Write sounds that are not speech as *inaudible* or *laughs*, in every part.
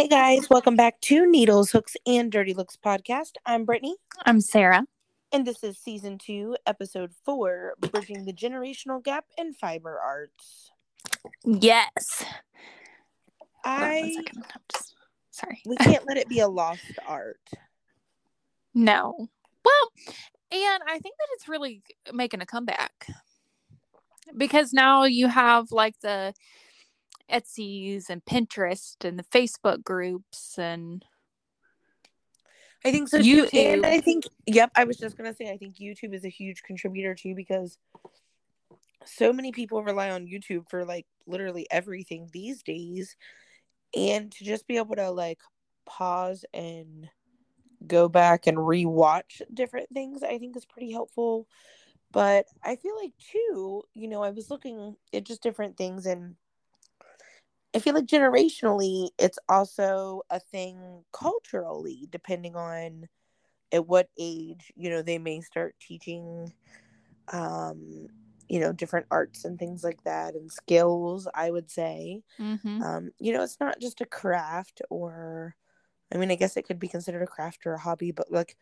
Hey guys, welcome back to Needles, Hooks, and Dirty Looks podcast. I'm Brittany, I'm Sarah. and this is season two, episode four Bridging the Generational Gap in Fiber Arts. Yes. Hold on one I. Just- sorry. we can't let it be a lost art. No. Well, and I think that it's really making a comeback because now you have like the Etsy's and Pinterest and the Facebook groups and I think so too. And I think, yep, I was just gonna say, I think YouTube is a huge contributor too because so many people rely on YouTube for like literally everything these days, and to just be able to like pause and go back and rewatch different things, I think is pretty helpful. But I feel like too, you know, I was looking at just different things and I feel like generationally, it's also a thing culturally, depending on at what age, you know, they may start teaching, um, you know, different arts and things like that and skills, I would say. Mhm. Um, you know, it's not just a craft or, I mean, I guess it could be considered a craft or a hobby, but like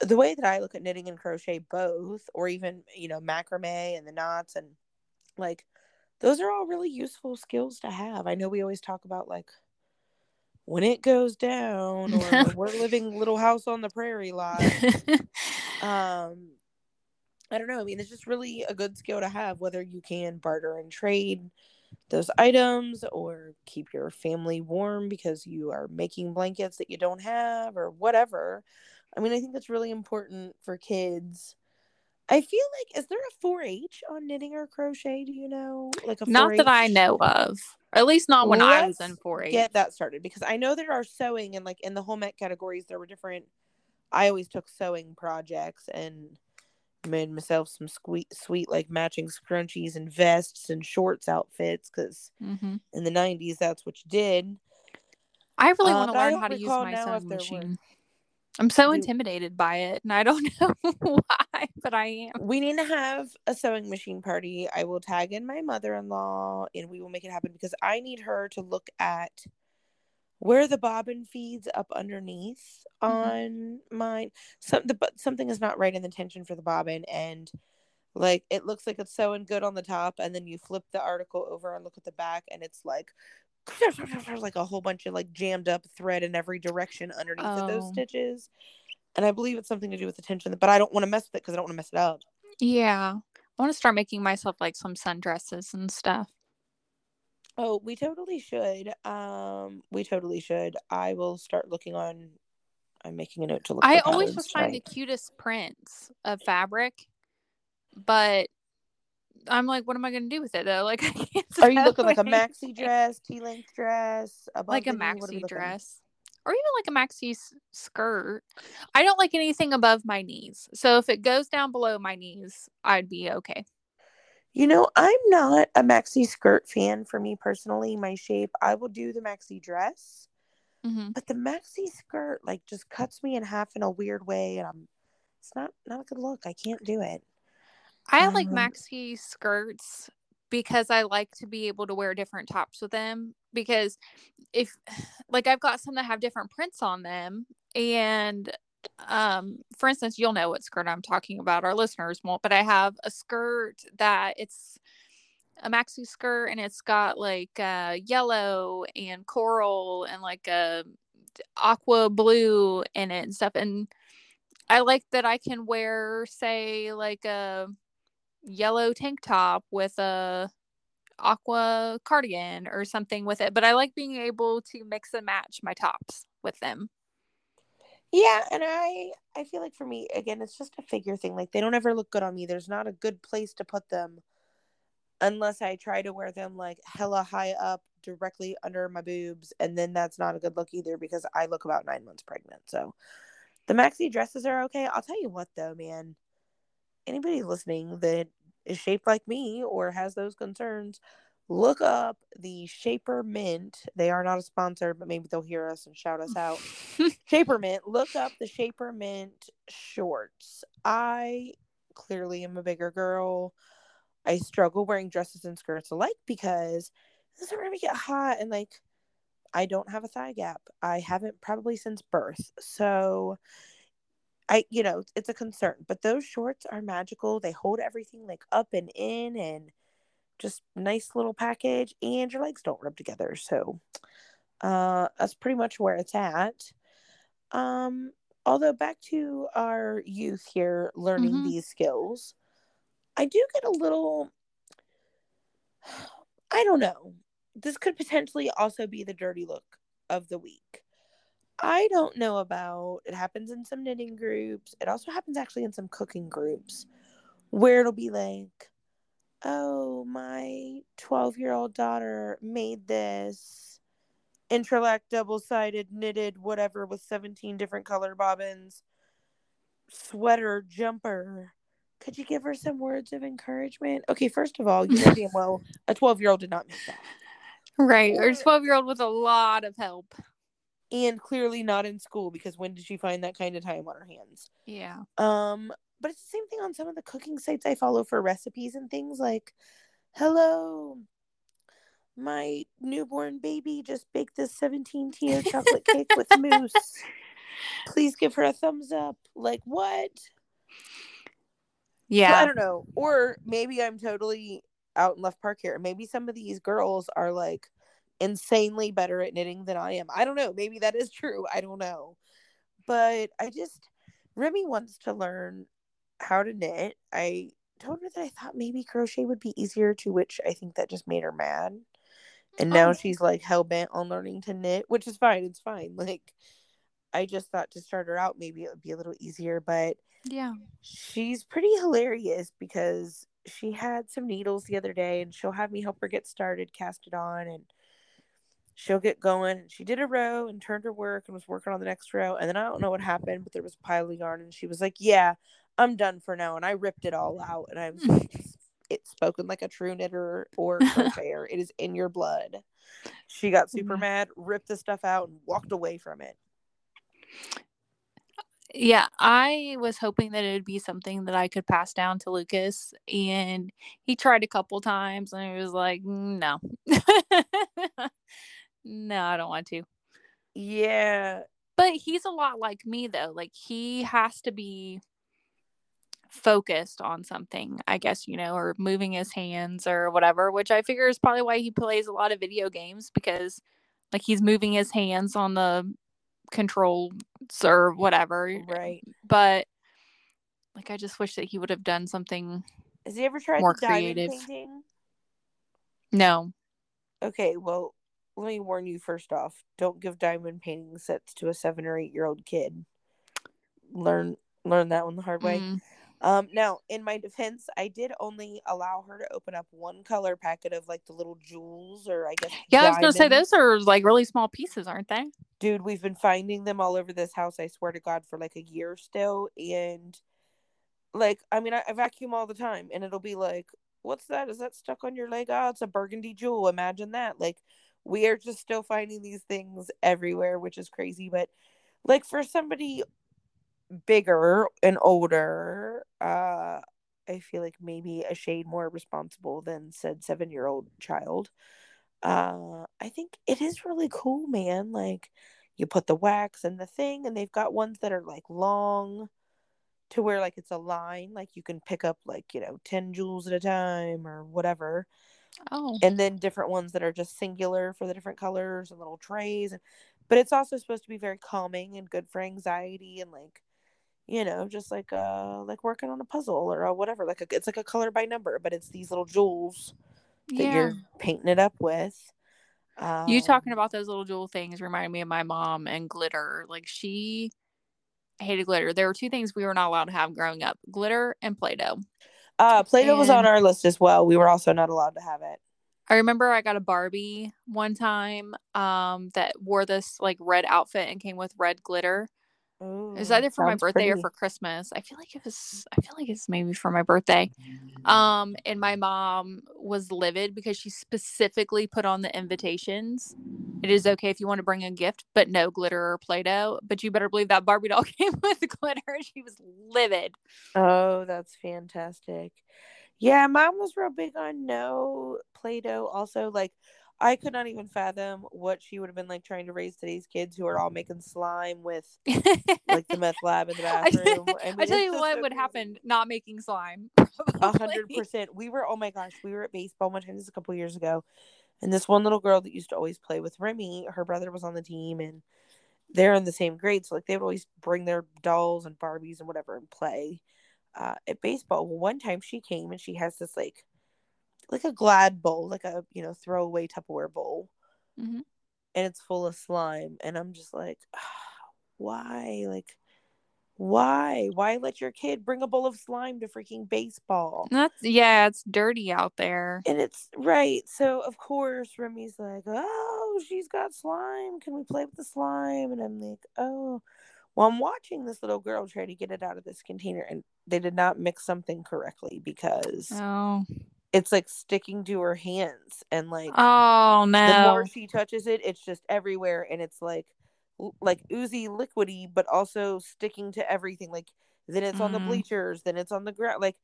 the way that I look at knitting and crochet both, or even, you know, macrame and the knots and like, those are all really useful skills to have. I know we always talk about like when it goes down *laughs* or we're living little house on the prairie life. *laughs* Um I don't know. I mean, it's just really a good skill to have whether you can barter and trade those items or keep your family warm because you are making blankets that you don't have or whatever. I mean, I think that's really important for kids. I feel like is there a 4-H on knitting or crochet? Do you know? Like a not that I know of. Or at least not when I was in 4 H. Get that started because I know there are sewing and like in the home ec categories there were different. I always took sewing projects and made myself some sweet, sweet like matching scrunchies and vests and shorts outfits because hmm in the '90s that's what you did. I really Uh, want to learn how to use my sewing there were- machine. I'm so intimidated by it, and I don't *laughs* know why, *laughs* but I am. We need to have a sewing machine party. I will tag in my mother-in-law and we will make it happen because I need her to look at where the bobbin feeds up underneath Mhm. on mine. Some the something is not right in the tension for the bobbin and like it looks like it's sewing good on the top and then you flip the article over and look at the back and it's like *laughs* like a whole bunch of like jammed up thread in every direction underneath of those Oh. stitches. And I believe it's something to do with the tension, but I don't want to mess with it because I don't want to mess it up. Yeah. I want to start making myself like some sundresses and stuff. Oh, we totally should. Um, we totally should. I will start looking on. I'm making a note to look. I always just find the cutest prints of fabric, but I'm like, what am I going to do with it though? *laughs* Like, I can't. Are you looking like a maxi dress, tea length dress, like a the knee? What are we maxi dress, or even like a maxi s- skirt? I don't like anything above my knees, so if it goes down below my knees, I'd be okay. You know, I'm not a maxi skirt fan for me personally. My shape, I will do the maxi dress, hmm but the maxi skirt like just cuts me in half in a weird way, and I'm. It's not not a good look. I can't do it. I like Um, maxi skirts because I like to be able to wear different tops with them. Because if, *sighs* like, I've got some that have different prints on them, and um, for instance, you'll know what skirt I'm talking about. Our listeners won't, but I have a skirt that it's a maxi skirt, and it's got like uh, yellow and coral and like a aqua blue in it and stuff, and I like that I can wear, say, like a yellow tank top with a aqua cardigan or something with it. But I like being able to mix and match my tops with them. Yeah, and I I feel like for me again it's just a figure thing. Like they don't ever look good on me. There's not a good place to put them unless I try to wear them like hella high up directly under my boobs and then that's not a good look either because I look about 9 months pregnant. So the maxi dresses are okay. I'll tell you what though, man. Anybody listening that is shaped like me or has those concerns, look up the Shapermint. They are not a sponsor, but maybe they'll hear us and shout us out. *laughs* Shapermint. Look up the Shapermint shorts. I clearly am a bigger girl. I struggle wearing dresses and skirts alike because this is where we get hot and like I don't have a thigh gap. I haven't probably since birth. So I, you know, it's a concern. But those shorts are magical. They hold everything like up and in and just nice little package and your legs don't rub together. So uh that's pretty much where it's at. Um although back to our youth here learning Mhm. these skills, I do get a little *sighs* I don't know. This could potentially also be the dirty look of the week. I don't know about it happens in some knitting groups. It also happens actually in some cooking groups where it'll be like, "Oh, my 12-year-old daughter made this entrelac double-sided knitted whatever with 17 different color bobbins sweater jumper. Could you give her some words of encouragement?" Okay, first of all, you know damn well *laughs* a 12-year-old did not make that. Right. Or Or- 12 year old with a lot of help. And clearly not in school because when did she find that kind of time on her hands? Yeah. Um, but it's the same thing on some of the cooking sites I follow for recipes and things like, hello, my newborn baby just baked this 17 tier *laughs* chocolate cake with mousse. Please give her a thumbs up. Like, what? So, I don't know. Or maybe I'm totally out in left park here. Maybe some of these girls are like insanely better at knitting than I am. I don't know. Maybe that is true. I don't know. But I just Remy wants to learn how to knit. I told her that I thought maybe crochet would be easier to which I think that just made her mad. And now Oh. she's like hell bent on learning to knit, which is fine. It's fine. *laughs* Like I just thought to start her out maybe it would be a little easier, but Yeah. she's pretty hilarious because she had some needles the other day and she'll have me help her get started, cast it on, and she'll get going. She did a row and turned her work and was working on the next row. And then I don't know what happened, but there was a pile of yarn and she was like, Yeah, I'm done for now. And I ripped it all out. And I was like, *laughs* It's spoken like a true knitter or *laughs* crocheter. it is in your blood. She got super Yeah. mad, ripped the stuff out, and walked away from it. Yeah, I was hoping that it would be something that I could pass down to Lucas, and he tried a couple times, and he was like, "Mm, "No, *laughs* no, I don't want to." Yeah. But he's a lot like me, though. Like he has to be focused on something, I guess, you know, or moving his hands or whatever. Which I figure is probably why he plays a lot of video games because, like, he's moving his hands on the controls or whatever. Right. but like I just wish that he would have done something. Has he ever tried More creative. painting? No. Okay, well, let me warn you first off. Don't give diamond painting sets to a seven or eight year old kid. Learn learn that one the hard way. Mm, Um now in my defense, I did only allow her to open up one color packet of like the little jewels or I guess Yeah, I was gonna say diamonds. those are like really small pieces, aren't they? Dude, we've been finding them all over this house, I swear to God, for like a year still. And like, I mean, I, I vacuum all the time and it'll be like, what's that? Is that stuck on your leg? Oh, it's a burgundy jewel. Imagine that. Like, we are just still finding these things everywhere, which is crazy. But like, for somebody bigger and older, uh, I feel like maybe a shade more responsible than said seven year old child. Uh, I think it is really cool, man. Like, you put the wax in the thing, and they've got ones that are like long to where like it's a line, like you can pick up like, you know, 10 jewels at a time or whatever. Oh, And then different ones that are just singular for the different colors and little trays. And but it's also supposed to be very calming and good for anxiety and like you know, just like uh like working on a puzzle or a whatever. Like a, it's like a color by number, but it's these little jewels that yeah. you're painting it up with. Um, You talking about those little jewel things reminded me of my mom and glitter. Like she hated glitter. There were two things we were not allowed to have growing up: glitter and Play-Doh. Uh Play-Doh was on our list as well. We were also not allowed to have it. I remember I got a Barbie one time um that wore this like red outfit and came with red glitter. It was either for my birthday or for Christmas. I feel like it was I feel like it's maybe for my birthday. Um and my mom was livid because she specifically put on the invitations. It is okay if you want to bring a gift, but no glitter or Play-Doh. But you better believe that Barbie doll *laughs* came with glitter. And she was livid. Oh, that's fantastic. Yeah, mom was real big on no Play-Doh. Also, like I could not even fathom what she would have been like trying to raise today's kids who are all making slime with like the meth lab in the *laughs* bathroom. I, mean, I tell you what so would happen not making slime. *laughs* A hundred percent. We were oh my gosh, we were at baseball one time this is a couple years ago, and this one little girl that used to always play with Remy, her brother was on the team, and they're in the same grade, so like they would always bring their dolls and Barbies and whatever and play uh, at baseball. Well, one time she came and she has this like like a Glad bowl, like a you know throwaway Tupperware bowl, Mhm. and it's full of slime, and I'm just like, *sighs* why, like. Why? Why let your kid bring a bowl of slime to freaking baseball? That's yeah, it's dirty out there. And it's right. So of course Remy's like, Oh, she's got slime. Can we play with the slime? And I'm like, Oh. Well, I'm watching this little girl try to get it out of this container and they did not mix something correctly because Oh. it's like sticking to her hands and like Oh no. the more she touches it, it's just everywhere and it's like like oozy liquidy, but also sticking to everything. Like then it's on the Mm. bleachers, then it's on the ground. Like,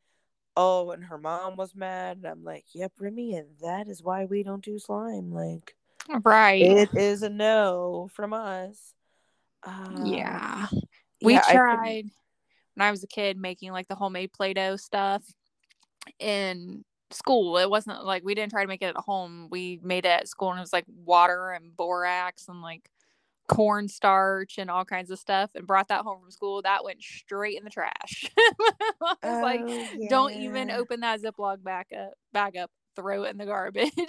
oh, and her mom was mad, and I'm like, yep, Remy, and that is why we don't do slime. Like, right. it is a no from us. Uh, yeah. We yeah, I tried when I was a kid making like the homemade Play-Doh stuff in school. It wasn't like we didn't try to make it at home. We made it at school and it was like water and borax and like cornstarch and all kinds of stuff and brought that home from school. That went straight in the trash. *laughs* I was like, Oh, don't even open that Ziploc back up bag up. Throw it in the garbage. *laughs*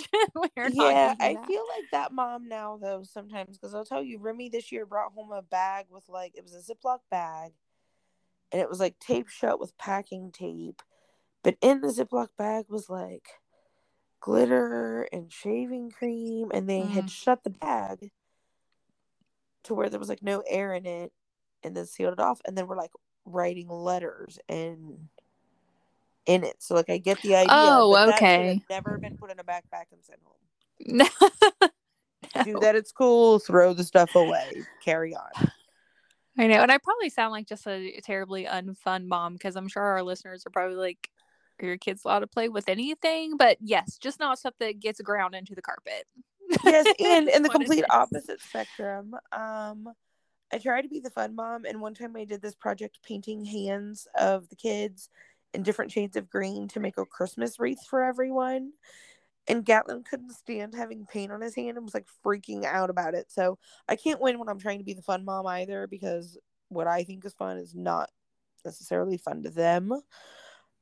Yeah, I that. feel like that mom now though sometimes because I'll tell you, Remy this year brought home a bag with like it was a Ziploc bag, and it was like taped shut with packing tape, but in the Ziploc bag was like glitter and shaving cream, and they Mm. had shut the bag to where there was like no air in it, and then sealed it off, and then we're like writing letters and in it. So like I get the idea. Oh, that should have okay. never been put in a backpack and sent home No. *laughs* do that at school, throw the stuff away, carry on. I know, and I probably sound like just a terribly unfun mom because I'm sure our listeners are probably like, "Are your kids allowed to play with anything?" But yes, just not stuff that gets ground into the carpet. Yes, *laughs* and in the complete opposite spectrum, um, I try to be the fun mom, and one time I did this project painting hands of the kids in different shades of green to make a Christmas wreath for everyone. And Gatlin couldn't stand having paint on his hand and was like freaking out about it. So I can't win when I'm trying to be the fun mom either because what I think is fun is not necessarily fun to them.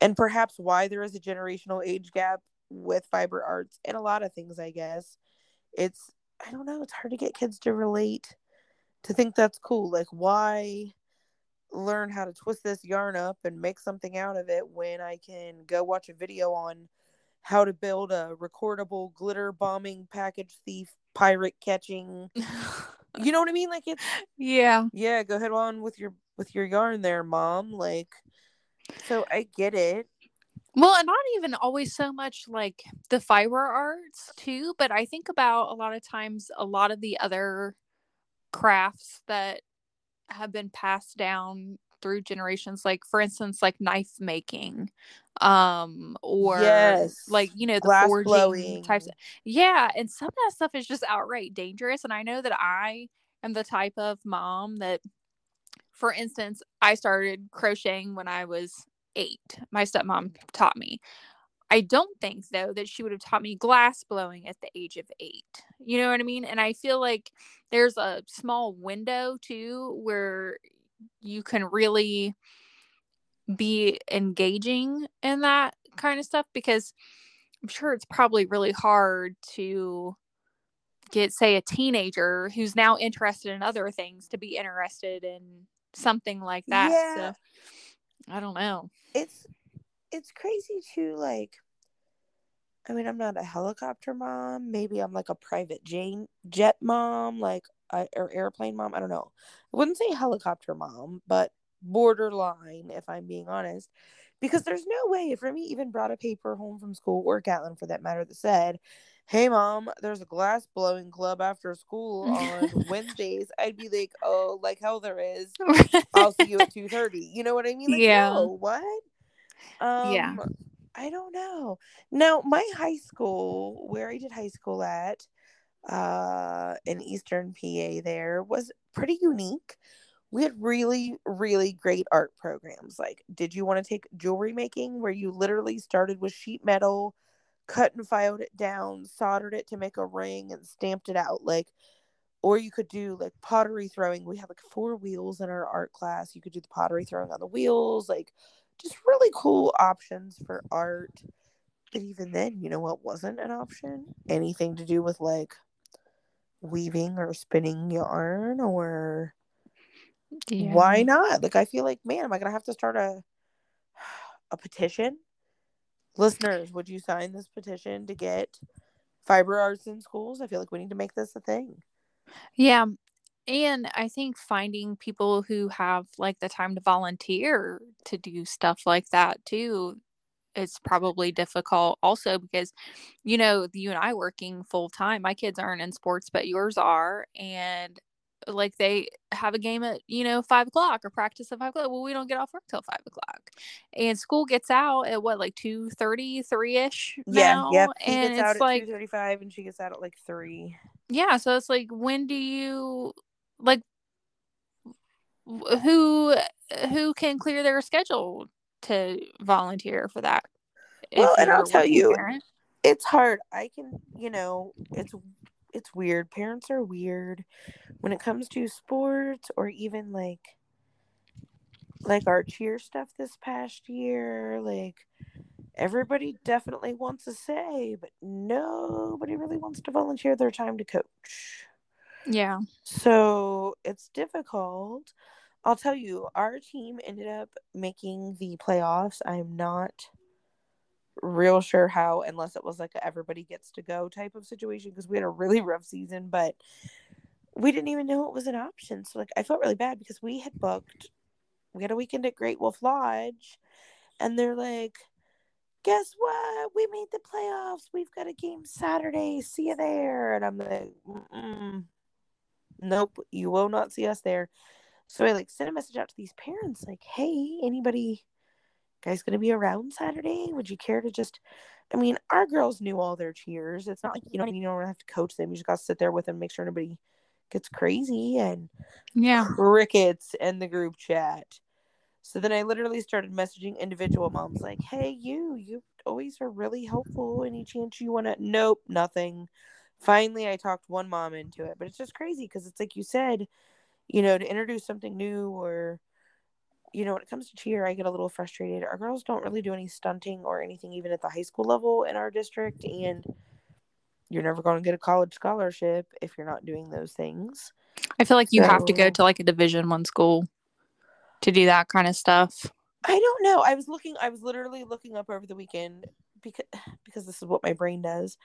And perhaps why there is a generational age gap with fiber arts and a lot of things, I guess. It's, I don't know, it's hard to get kids to relate to think that's cool. Like, why learn how to twist this yarn up and make something out of it when I can go watch a video on how to build a recordable glitter bombing package thief pirate catching *laughs* you know what i mean like it's yeah. yeah go ahead on with your with your yarn there mom like so i get it Well, and not even always so much like the fiber arts too, but I think about a lot of times a lot of the other crafts that have been passed down through generations like for instance like knife making um or Yes. like you know the Glass forging blowing. types yeah and some of that stuff is just outright dangerous and i know that i am the type of mom that for instance i started crocheting when i was eight my stepmom taught me i don't think though that she would have taught me glass blowing at the age of eight you know what i mean and i feel like there's a small window too where you can really be engaging in that kind of stuff because I'm sure it's probably really hard to get say a teenager who's now interested in other things to be interested in something like that. Yeah. So I don't know. it's it's crazy too like i mean i'm not a helicopter mom. Maybe i'm like a private jane jet mom like I, or airplane mom. I don't know. I wouldn't say helicopter mom but borderline if i'm being honest because there's no way if remy even brought a paper home from school or gatlin for that matter that said hey mom there's a glass blowing club after school on *laughs* wednesdays i'd be like oh like hell there is I'll see you at *laughs* two thirty. You know what I mean? Like, Yeah. no, what? Um, Yeah. I don't know. Now, my high school, where I did high school at, uh, in Eastern PA, there was pretty unique. We had really, really great art programs. Like, did you want to take jewelry making, where you literally started with sheet metal, cut and filed it down, soldered it to make a ring, and stamped it out? Like, or you could do like pottery throwing. We had like four wheels in our art class. You could do the pottery throwing on the wheels, like just really cool options for art. But even then, you know what wasn't an option? Anything to do with like weaving or spinning yarn or yeah. why not? Like I feel like, man, am I gonna have to start a *sighs* a petition? Listeners, would you sign this petition to get fiber arts in schools? I feel like we need to make this a thing. Yeah. And I think finding people who have like the time to volunteer to do stuff like that too it's probably difficult also because you know you and i working full time my kids aren't in sports but yours are and like they have a game at you know five o'clock or practice at five o'clock well we don't get off work till five o'clock. And school gets out at what like 2 30 ish yeah yeah and it's like 35 and she gets out at like 3 yeah so it's like when do you like who who can clear their schedule to volunteer for that well and i'll tell you parent? it's hard. I can you know it's it's weird. Parents are weird when it comes to sports or even like like our cheer stuff this past year like everybody definitely wants to say but nobody really wants to volunteer their time to coach. Yeah. So it's difficult. I'll tell you our team ended up making the playoffs. I'm not real sure how unless it was like a everybody gets to go type of situation because we had a really rough season but we didn't even know it was an option so like i felt really bad because we had booked we had a weekend at great wolf lodge and they're like guess what? We made the playoffs. We've got a game saturday. See you there. And i'm like Mm-mm. nope. You will not see us there. So i like sent a message out to these parents like hey anybody guys going to be around Saturday? Would you care to just? I mean, our girls knew all their cheers. It's not like you know you don't have to coach them. You just got to sit there with them, make sure nobody gets crazy and yeah crickets in the group chat. So then I literally started messaging individual moms like, "Hey, you, you always are really helpful. Any chance you want to?" Nope, nothing. Finally, I talked one mom into it, but it's just crazy because it's like you said, you know, to introduce something new or you know, when it comes to cheer, I get a little frustrated. Our girls don't really do any stunting or anything, even at the high school level in our district. And you're never going to get a college scholarship if you're not doing those things. I feel like you so, have to go to like a Division One school to do that kind of stuff. I don't know. I was looking. I was literally looking up over the weekend because *sighs* because this is what my brain does.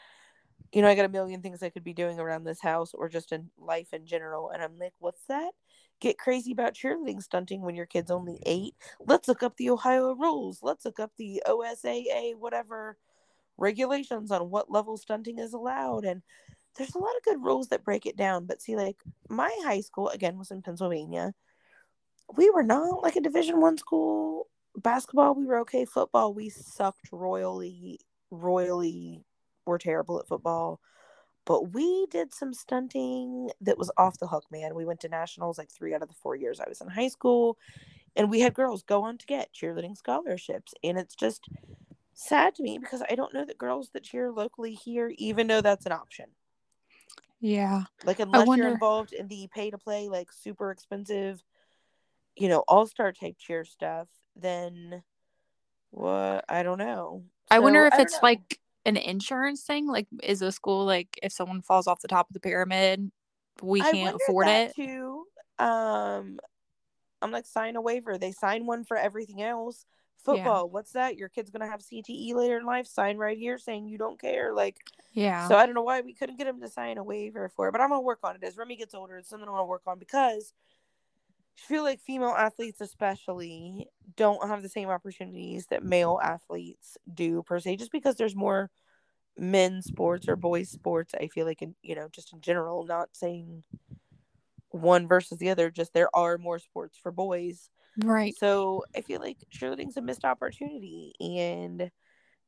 You know, I got a million things I could be doing around this house or just in life in general, and I'm like, what's that? Get crazy about cheerleading stunting when your kid's only mm-hmm. eight. Let's look up the Ohio rules. Let's look up the OSAA, whatever regulations on what level stunting is allowed. And there's a lot of good rules that break it down. But see, like my high school again was in Pennsylvania. We were not like a Division One school. Basketball, we were okay. Football, we sucked royally, royally. We're terrible at football. But we did some stunting that was off the hook, man. We went to nationals like three out of the four years I was in high school. And we had girls go on to get cheerleading scholarships. And it's just sad to me because I don't know that girls that cheer locally here even know that's an option. Yeah. Like unless wonder... you're involved in the pay to play, like super expensive, you know, all star type cheer stuff, then what I don't know. I wonder if it's know. like an insurance thing? Like, is a school like if someone falls off the top of the pyramid, we can't afford it? Too. Um, I'm like sign a waiver. They sign one for everything else. Football, yeah. what's that? Your kid's gonna have CTE later in life. Sign right here saying you don't care. Like, yeah. So I don't know why we couldn't get him to sign a waiver for it, but I'm gonna work on it as Remy gets older. It's something I want to work on because feel like female athletes, especially, don't have the same opportunities that male athletes do per se, just because there's more men's sports or boys' sports. I feel like, in, you know, just in general, not saying one versus the other, just there are more sports for boys. Right. So I feel like cheerleading's a missed opportunity. And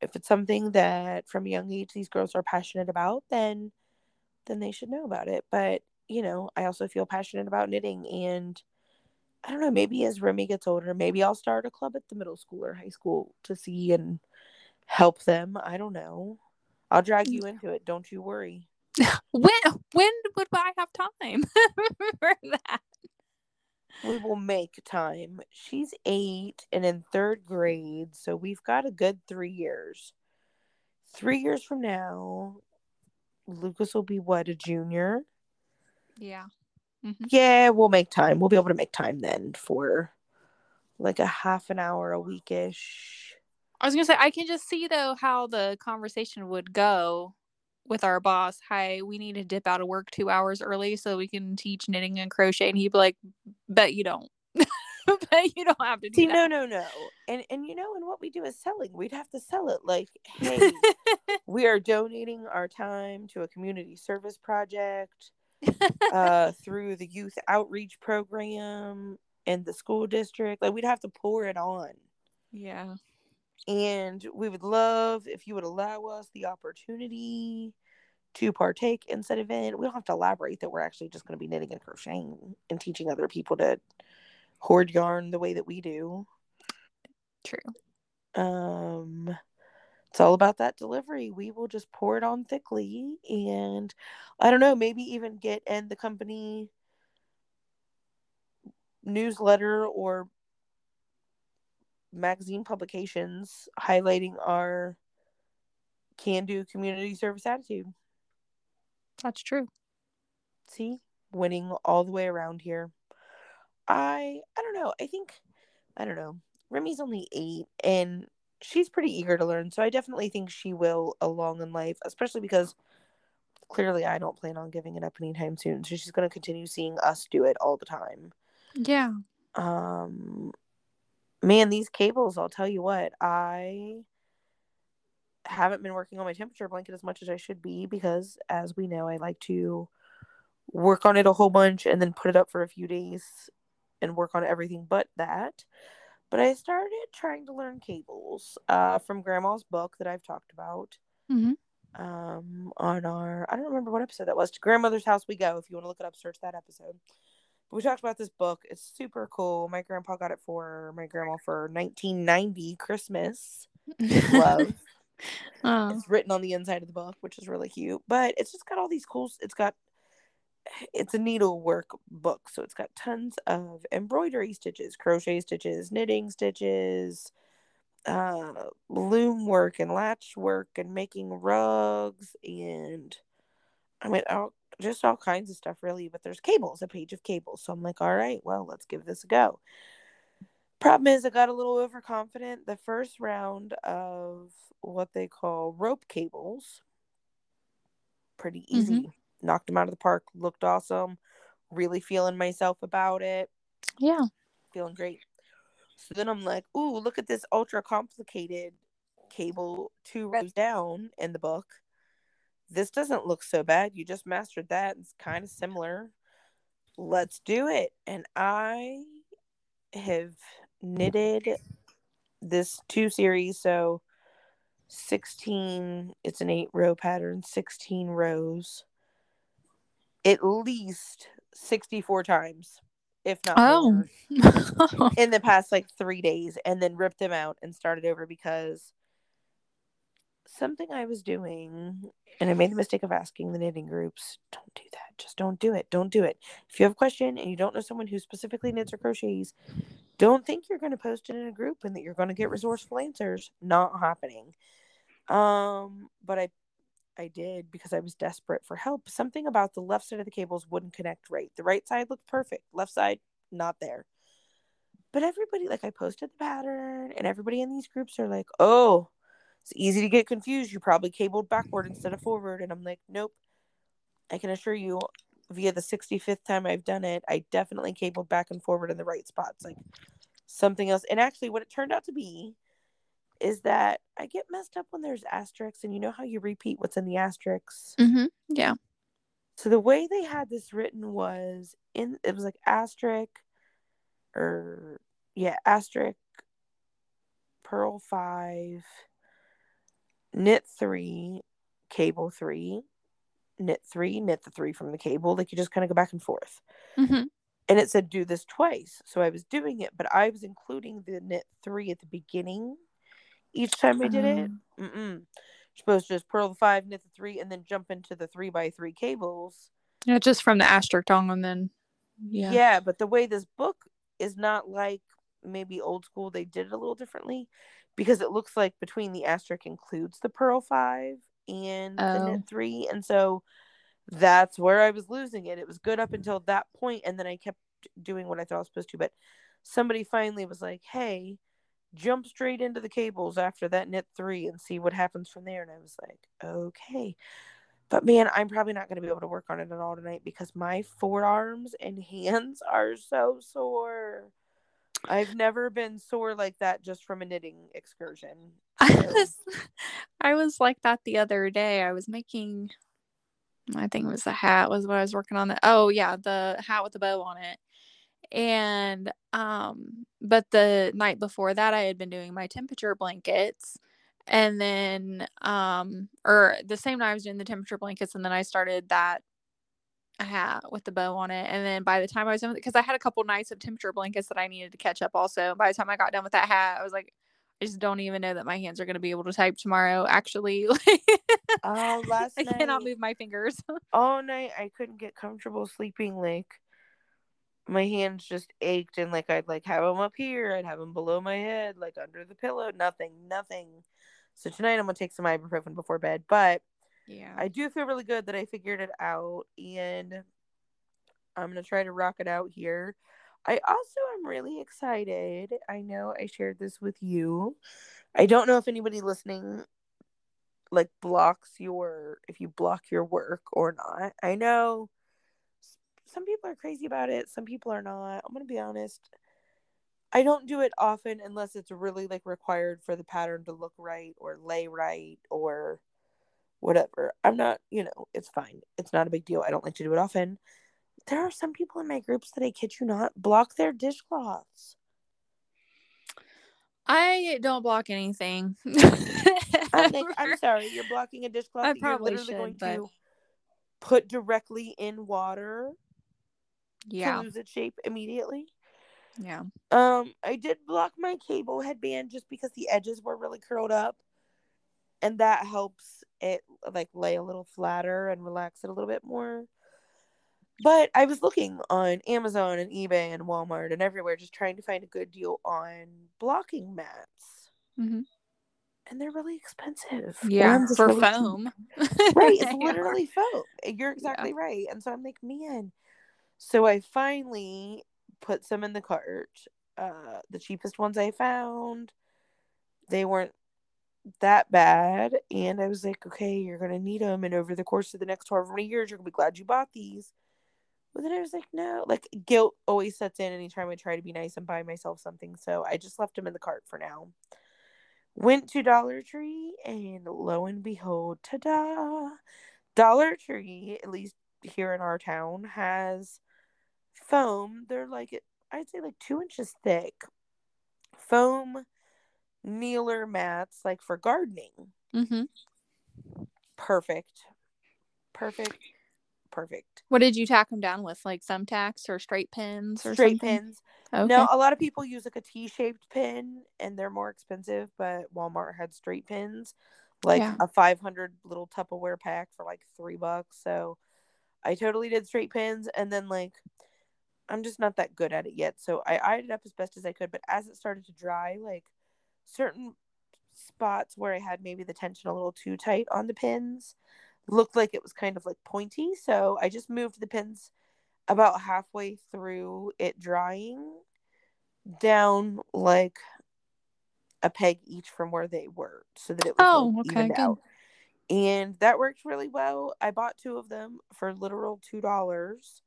if it's something that from a young age these girls are passionate about, then then they should know about it. But, you know, I also feel passionate about knitting and I don't know, maybe as Remy gets older, maybe I'll start a club at the middle school or high school to see and help them. I don't know. I'll drag you into it. Don't you worry. *laughs* when when would I have time *laughs* for that? We will make time. She's eight and in third grade, so we've got a good three years. Three years from now, Lucas will be what, a junior? Yeah. Mm-hmm. Yeah, we'll make time. We'll be able to make time then for like a half an hour a weekish. I was gonna say I can just see though how the conversation would go with our boss. Hi, we need to dip out of work two hours early so we can teach knitting and crochet, and he'd be like, "Bet you don't." *laughs* but you don't have to See, that. no, no, no. And and you know, and what we do is selling. We'd have to sell it like, hey, *laughs* we are donating our time to a community service project *laughs* uh, through the youth outreach program and the school district. Like we'd have to pour it on. Yeah. And we would love if you would allow us the opportunity to partake in said event. We don't have to elaborate that we're actually just going to be knitting and crocheting and teaching other people to hoard yarn the way that we do. True. Um it's all about that delivery. We will just pour it on thickly and I don't know, maybe even get in the company newsletter or magazine publications highlighting our can do community service attitude. That's true. See, winning all the way around here. I I don't know. I think I don't know. Remy's only eight and she's pretty eager to learn. So I definitely think she will along in life, especially because clearly I don't plan on giving it up anytime soon. So she's going to continue seeing us do it all the time. Yeah. Um man, these cables, I'll tell you what, I haven't been working on my temperature blanket as much as I should be because as we know, I like to work on it a whole bunch and then put it up for a few days and work on everything but that. But I started trying to learn cables uh, from Grandma's book that I've talked about. Mm-hmm. Um, on our, I don't remember what episode that was. To Grandmother's House We Go. If you want to look it up, search that episode. But we talked about this book. It's super cool. My grandpa got it for my grandma for 1990 Christmas. Love. *laughs* oh. It's written on the inside of the book, which is really cute. But it's just got all these cool. It's got it's a needlework book so it's got tons of embroidery stitches crochet stitches knitting stitches uh, loom work and latch work and making rugs and i mean all, just all kinds of stuff really but there's cables a page of cables. So i'm like all right well let's give this a go. Problem is i got a little overconfident the first round of what they call rope cables. Pretty easy. Mm-hmm knocked him out of the park. Looked awesome. Really feeling myself about it. Yeah. Feeling great. So then I'm like, ooh, look at this ultra complicated cable two rows down in the book. This doesn't look so bad. You just mastered that. It's kind of similar. Let's do it. And I have knitted this two series. So 16, it's an eight row pattern, 16 rows at least 64 times, if not oh. more, *laughs* in the past like three days, and then ripped them out and started over because something I was doing, and I made the mistake of asking the knitting groups, don't do that. Just don't do it. Don't do it. If you have a question and you don't know someone who specifically knits or crochets, don't think you're going to post it in a group and that you're going to get resourceful answers. Not happening. Um, but I I did because I was desperate for help. Something about the left side of the cables wouldn't connect right. The right side looked perfect. Left side, not there. But everybody, like, I posted the pattern, and everybody in these groups are like, oh, it's easy to get confused. You probably cabled backward instead of forward. And I'm like, nope. I can assure you, via the 65th time I've done it, I definitely cabled back and forward in the right spots. Like, something else. And actually, what it turned out to be is that I get messed up when there's asterisks, and you know how you repeat what's in the asterisks. Mm-hmm. Yeah. So the way they had this written was in it was like asterisk, or yeah, asterisk, purl five, knit three, cable three, knit three, knit the three from the cable. Like you just kind of go back and forth. Mm-hmm. And it said do this twice. So I was doing it, but I was including the knit three at the beginning each time I did it. Um. Mm-mm. You're supposed to just purl the five, knit the three, and then jump into the three by three cables. Yeah, just from the asterisk tongue and then yeah. Yeah, but the way this book is not like maybe old school, they did it a little differently because it looks like between the asterisk includes the purl five and the Oh. knit three. And so that's where I was losing it. It was good up until that point, and then I kept doing what I thought I was supposed to. But somebody finally was like, hey, jump straight into the cables after that knit three and see what happens from there. And I was like, okay. But man, I'm probably not going to be able to work on it at all tonight because my forearms and hands are so sore. I've never been sore like that just from a knitting excursion. *laughs* I was I was like that the other day. I was making I think it was the hat was what I was working on. The, oh yeah, the hat with the bow on it. And um but the night before that I had been doing my temperature blankets and then um or the same night I was doing the temperature blankets and then I started that hat with the bow on it and then by the time I was done because I had a couple nights of temperature blankets that I needed to catch up also. By the time I got done with that hat, I was like I just don't even know that my hands are going to be able to type tomorrow. Actually, *laughs* Oh, last night I cannot move my fingers. *laughs* all night I couldn't get comfortable sleeping. Like my hands just ached, and like I'd like have them up here, I'd have them below my head, like under the pillow. Nothing, nothing. So tonight I'm gonna take some ibuprofen before bed, but yeah. I do feel really good that I figured it out, and I'm gonna try to rock it out here. I also am really excited. I know I shared this with you. I don't know if anybody listening like blocks your if you block your work or not. I know some people are crazy about it, some people are not. I'm going to be honest. I don't do it often unless it's really like required for the pattern to look right or lay right or whatever. I'm not, you know, it's fine. It's not a big deal. I don't like to do it often. There are some people in my groups that I kid you not block their dishcloths. I don't block anything. *laughs* I'm like, I'm sorry, you're blocking a dishcloth I that you're probably literally going should, but- to put directly in water yeah. to lose its shape immediately. Yeah. Um, I did block my cable headband just because the edges were really curled up, and that helps it like lay a little flatter and relax it a little bit more. But I was looking on Amazon and eBay and Walmart and everywhere, just trying to find a good deal on blocking mats, hmm and they're really expensive. Yeah. For really foam. *laughs* right it's *laughs* literally foam you're exactly right and so i'm like man so i finally put some in the cart uh the cheapest ones i found. They weren't that bad and i was like okay you're gonna need them and over the course of the next 12 years you're gonna be glad you bought these. But then i was like no like guilt always sets in anytime i try to be nice and buy myself something so i just left them in the cart for now. Went to Dollar Tree and lo and behold, ta-da! Dollar Tree, at least here in our town, has foam. They're like I'd say like two inches thick. Foam kneeler mats, like for gardening. hmm Perfect. Perfect. Perfect. What did you tack them down with? Like thumbtacks or straight pins or Straight something? pins. Okay. No, a lot of people use like a T-shaped pin, and they're more expensive. But Walmart had straight pins, like Yeah. a 500 little Tupperware pack for like three bucks. So I totally did straight pins, and then like I'm just not that good at it yet. So I eyed it up as best as I could. But as it started to dry, like certain spots where I had maybe the tension a little too tight on the pins looked like it was kind of like pointy. So I just moved the pins about halfway through it drying down like a peg each from where they were so that it was Oh, like, okay, evened good. out. And that worked really well. I bought two of them for literal two dollars.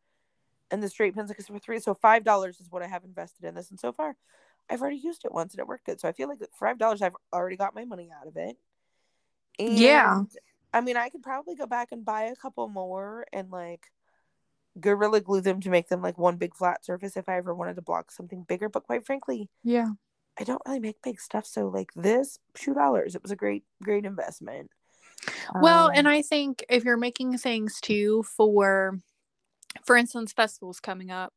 And the straight pins, like for three. So five dollars is what I have invested in this. And so far, I've already used it once and it worked good. So I feel like for five dollars, I've already got my money out of it. And Yeah. I mean, I could probably go back and buy a couple more and like gorilla glue them to make them like one big flat surface if I ever wanted to block something bigger. But quite frankly, Yeah. I don't really make big stuff. So like this, two dollars. It was a great, great investment. Well, Um, and I think if you're making things too for for instance festivals coming up,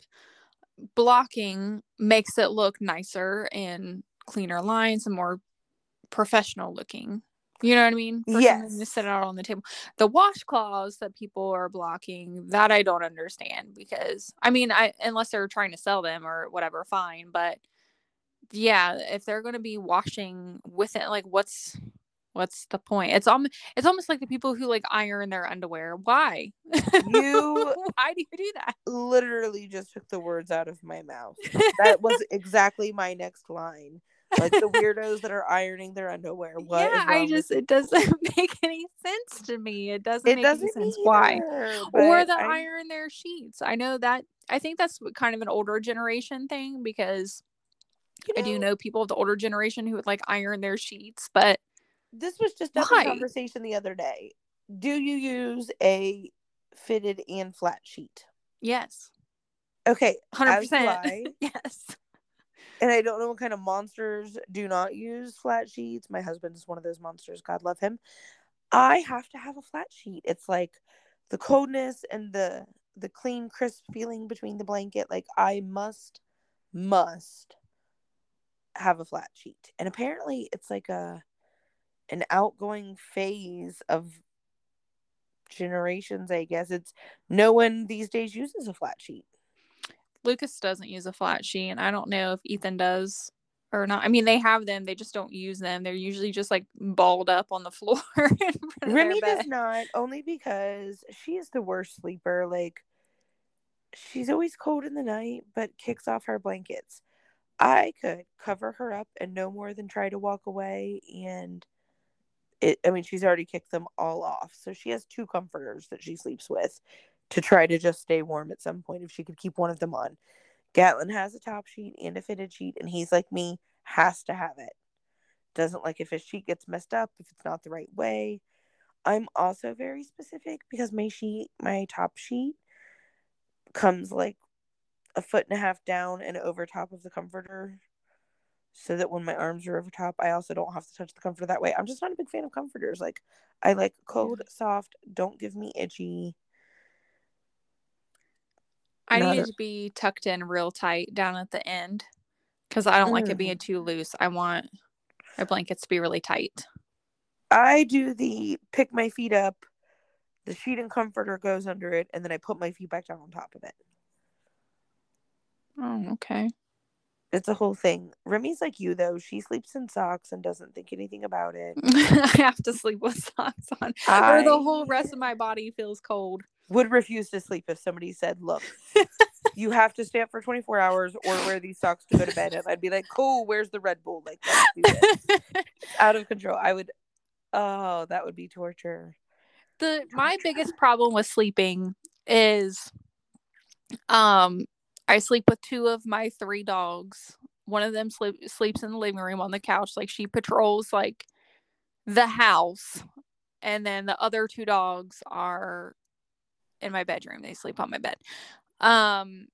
blocking makes it look nicer and cleaner lines and more professional looking. You know what I mean? For something to Yes. sit out on the table. The washcloths that people are blocking, that I don't understand because I mean, I unless they're trying to sell them or whatever, fine. But yeah, if they're going to be washing with it, like what's what's the point? It's almost it's almost like the people who like iron their underwear. Why? You- *laughs* why do you do that? literally just took the words out of my mouth. That was *laughs* exactly my next line. Like the weirdos that are ironing their underwear. What yeah, I just it doesn't *laughs* make any sense to me. It doesn't it make doesn't any sense either, why. Or the I- iron their sheets. I know that I think that's kind of an older generation thing because you I do know people of the older generation who would like iron their sheets, but this was just a conversation the other day. Do you use a fitted and flat sheet? yes, Okay, hundred as do percent. I. *laughs* Yes. And I don't know what kind of monsters do not use flat sheets. My husband is one of those monsters. God love him. I have to have a flat sheet. It's like the coldness and the the clean, crisp feeling between the blanket. Like I must, must have a flat sheet. And apparently, it's like a an outgoing phase of generations. I guess it's no one these days uses a flat sheet. Lucas doesn't use a flat sheet, and I don't know if Ethan does or not. I mean, they have them, they just don't use them. They're usually just like balled up on the *laughs* floor. in front of their Remy does not, only because she is the worst sleeper. Like, she's always cold in the night, but kicks off her blankets. I could cover her up and no more than try to walk away. And it, I mean, she's already kicked them all off. So she has two comforters that she sleeps with to try to just stay warm at some point if she could keep one of them on. Gatlin has a top sheet and a fitted sheet, and he's like me, has to have it. Doesn't like if his sheet gets messed up, if it's not the right way. I'm also very specific because my sheet, my top sheet, comes like a foot and a half down and over top of the comforter. So that when my arms are over top, I also don't have to touch the comforter that way. I'm just not a big fan of comforters. Like I like cold, soft, don't give me itchy. I Not need a- to be tucked in real tight down at the end because I don't like it Mm. being too loose. I want my blankets to be really tight. I do the pick my feet up, the sheet and comforter goes under it, and then I put my feet back down on top of it. Oh, okay. It's a whole thing. Remy's like you though. She sleeps in socks and doesn't think anything about it. *laughs* I have to sleep with socks on, or the whole rest of my body feels cold. Would refuse to sleep if somebody said, "Look, *laughs* you have to stay up for 24 hours or wear these socks to go to bed." And I'd be like, "Cool, where's the Red Bull?" Like, let's do this. It's out of control. I would. Oh, that would be torture. the my biggest problem with sleeping is um I sleep with two of my three dogs. One of them sleep, sleeps in the living room on the couch like she patrols like the house and then the other two dogs are in my bedroom. They sleep on my bed. Um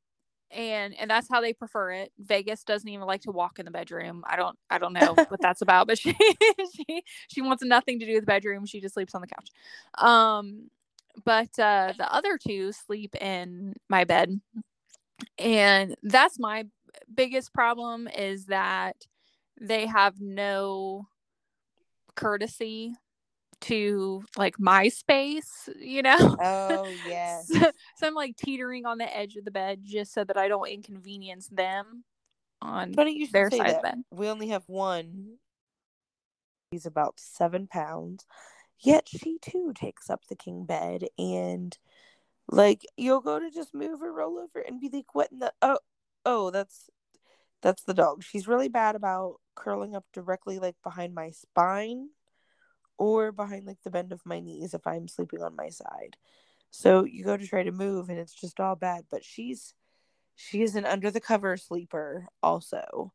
and and that's how they prefer it. Vegas doesn't even like to walk in the bedroom. I don't I don't know what that's about, but she *laughs* she she wants nothing to do with the bedroom. She just sleeps on the couch. Um but uh the other two sleep in my bed. And that's my biggest problem is that they have no courtesy to like my space, you know? Oh *laughs* yes. so, so I'm like teetering on the edge of the bed just so that I don't inconvenience them on Funny you their say side of that. bed. We only have one. He's about seven pounds. Yet she too takes up the king bed and like you'll go to just move or roll over and be like, what in the oh oh that's that's the dog. She's really bad about curling up directly like behind my spine or behind like the bend of my knees if I'm sleeping on my side. So you go to try to move and it's just all bad. But she's she is an under the cover sleeper also,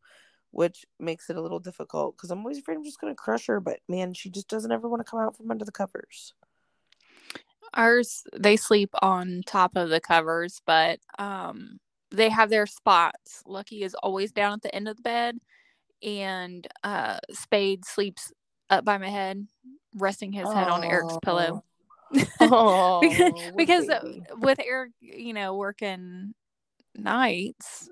which makes it a little difficult because I'm always afraid I'm just gonna crush her. But man, she just doesn't ever want to come out from under the covers. Ours they sleep on top of the covers, but um they have their spots. Lucky is always down at the end of the bed and uh Spade sleeps up by my head, resting his head on Eric's pillow. Oh, *laughs* because uh, with Eric, you know, working nights,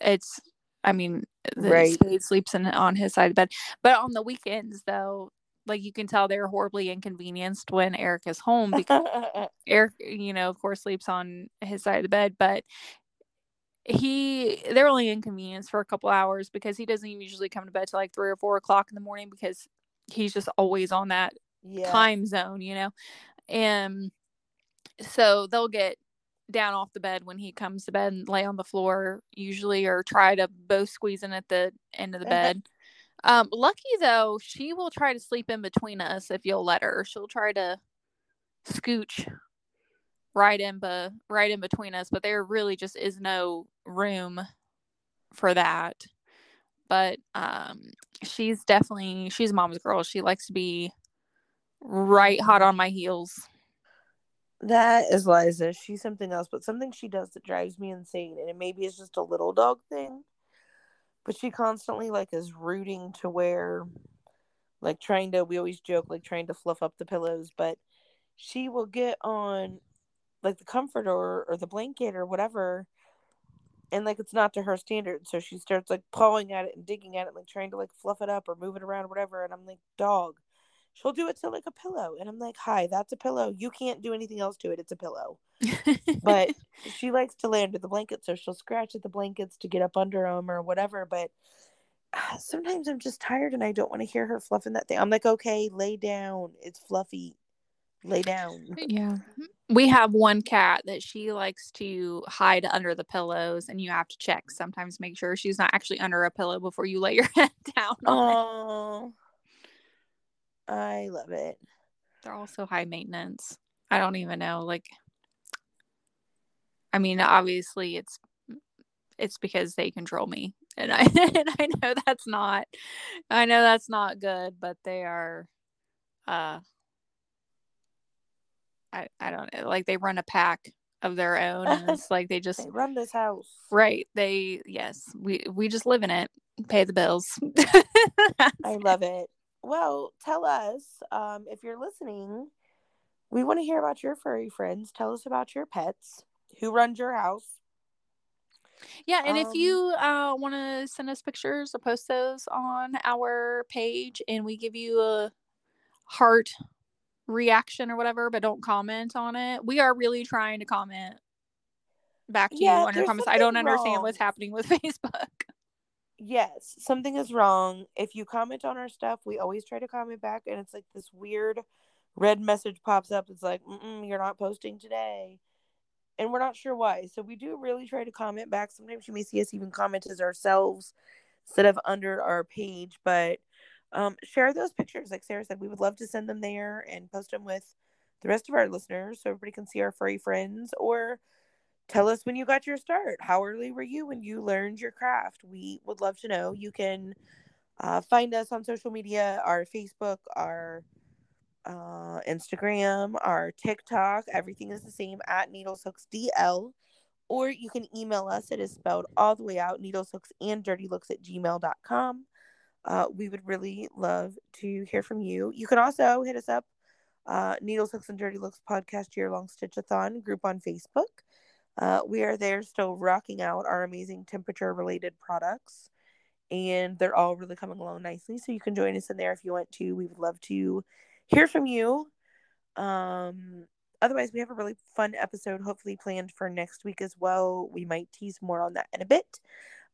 it's I mean, the Right. Spade sleeps in on his side of the bed. But on the weekends though, like you can tell they're horribly inconvenienced when Eric is home because *laughs* Eric, you know, of course, sleeps on his side of the bed, but he they're only inconvenienced for a couple hours because he doesn't usually come to bed till like three or four o'clock in the morning because he's just always on that yeah. time zone, you know. And so they'll get down off the bed when he comes to bed and lay on the floor usually or try to both squeeze in at the end of the bed. Um Lucky though, she will try to sleep in between us if you'll let her. She'll try to scooch right in be- right in between us, but there really just is no room for that. But um she's definitely she's mom's girl. She likes to be right hot on my heels. That is Liza. She's something else, but something she does that drives me insane, and it maybe it's just a little dog thing. But she constantly like is rooting to where, like trying to. We always joke like trying to fluff up the pillows, but she will get on, like the comforter or, or the blanket or whatever, and like it's not to her standard. So she starts like pawing at it and digging at it, like trying to like fluff it up or move it around or whatever. And I'm like, dog. She'll do it to like a pillow, and I'm like, hi, that's a pillow. You can't do anything else to it. It's a pillow. But *laughs* she likes to lay under the blanket, so she'll scratch at the blankets to get up under them or whatever. But ah, sometimes I'm just tired and I don't want to hear her fluffing that thing. I'm like, okay, lay down. It's fluffy. Lay down. *laughs* yeah. We have one cat that she likes to hide under the pillows, and you have to check sometimes, make sure she's not actually under a pillow before you lay your *laughs* head down. on it. Oh, I love it. They're also high maintenance. I don't even know. Like, I mean, obviously, it's it's because they control me, and I *laughs* and I know that's not, I know that's not good, but they are, uh, I I don't know. Like they run a pack of their own, and it's *laughs* like they just They run this house. right. They yes, we we just live in it, pay the bills. *laughs* I love it. Well, tell us um, if you're listening. We want to hear about your furry friends. Tell us about your pets. Who runs your house? Yeah, and if Um, you uh, want to send us pictures or post those on our page and we give you a heart reaction or whatever, but don't comment on it, we are really trying to comment back to Yeah, you on your comments. I don't understand what's happening with *laughs* Facebook. Yes, something is wrong. If you comment on our stuff, we always try to comment back, and it's like this weird red message pops up. It's like, you're not posting today. And we're not sure why. So we do really try to comment back. Sometimes you may see us even comment as ourselves instead of under our page. But um, share those pictures. Like Sarah said, we would love to send them there and post them with the rest of our listeners so everybody can see our furry friends or tell us when you got your start. How early were you when you learned your craft? We would love to know. You can uh, find us on social media our Facebook, our uh, Instagram, our TikTok. Everything is the same at needleshooksdl. Or you can email us. It is spelled all the way out needleshooks and dirty looks at gmail.com. Uh, we would really love to hear from you. You can also hit us up, uh, Needles, Hooks, and Dirty Looks podcast year long stitchathon group on Facebook. Uh, we are there still rocking out our amazing temperature related products, and they're all really coming along nicely. So you can join us in there if you want to. We would love to hear from you. Um, otherwise, we have a really fun episode hopefully planned for next week as well. We might tease more on that in a bit.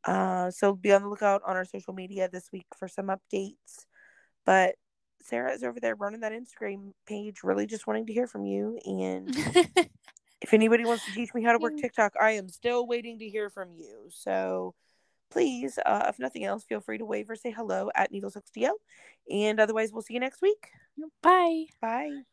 Uh, so be on the lookout on our social media this week for some updates. But Sarah is over there running that Instagram page, really just wanting to hear from you. And *laughs* if anybody wants to teach me how to work TikTok, I am still waiting to hear from you. So please, uh, if nothing else, feel free to wave or say hello at Needles DL. And otherwise, we'll see you next week. Bye. Bye.